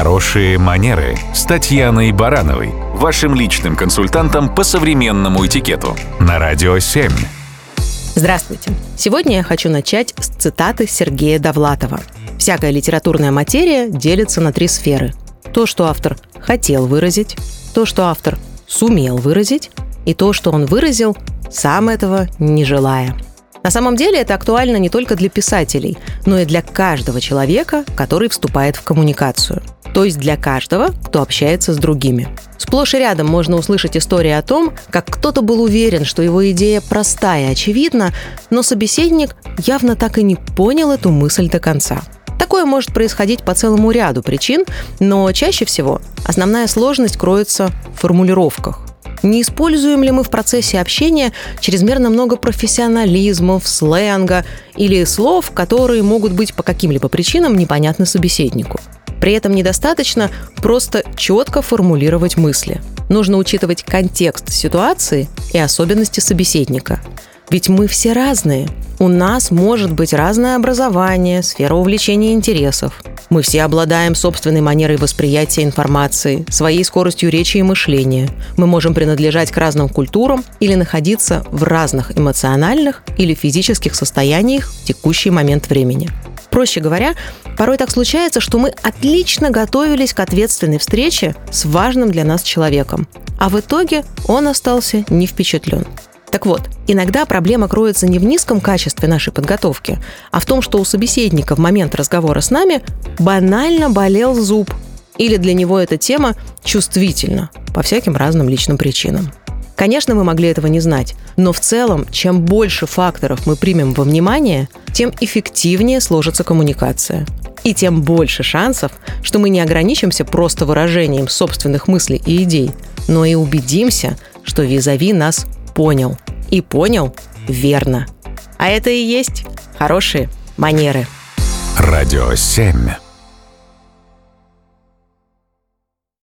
Хорошие манеры с Татьяной Барановой, вашим личным консультантом по современному этикету на Радио 7. Здравствуйте. Сегодня я хочу начать с цитаты Сергея Довлатова. Всякая литературная материя делится на три сферы. То, что автор хотел выразить, то, что автор сумел выразить, и то, что он выразил, сам этого не желая. На самом деле это актуально не только для писателей, но и для каждого человека, который вступает в коммуникацию. То есть для каждого, кто общается с другими. Сплошь и рядом можно услышать истории о том, как кто-то был уверен, что его идея проста и очевидна, но собеседник явно так и не понял эту мысль до конца. Такое может происходить по целому ряду причин, но чаще всего основная сложность кроется в формулировках. Не используем ли мы в процессе общения чрезмерно много профессионализмов, сленга или слов, которые могут быть по каким-либо причинам непонятны собеседнику? При этом недостаточно просто четко формулировать мысли. Нужно учитывать контекст ситуации и особенности собеседника. Ведь мы все разные. У нас может быть разное образование, сфера увлечения интересов. Мы все обладаем собственной манерой восприятия информации, своей скоростью речи и мышления. Мы можем принадлежать к разным культурам или находиться в разных эмоциональных или физических состояниях в текущий момент времени. Проще говоря, порой так случается, что мы отлично готовились к ответственной встрече с важным для нас человеком, а в итоге он остался не впечатлен. Так вот, иногда проблема кроется не в низком качестве нашей подготовки, а в том, что у собеседника в момент разговора с нами банально болел зуб, или для него эта тема чувствительна по всяким разным личным причинам. Конечно, мы могли этого не знать, но в целом, чем больше факторов мы примем во внимание, тем эффективнее сложится коммуникация. И тем больше шансов, что мы не ограничимся просто выражением собственных мыслей и идей, но и убедимся, что визави нас понял. И понял верно. А это и есть хорошие манеры. Радио 7.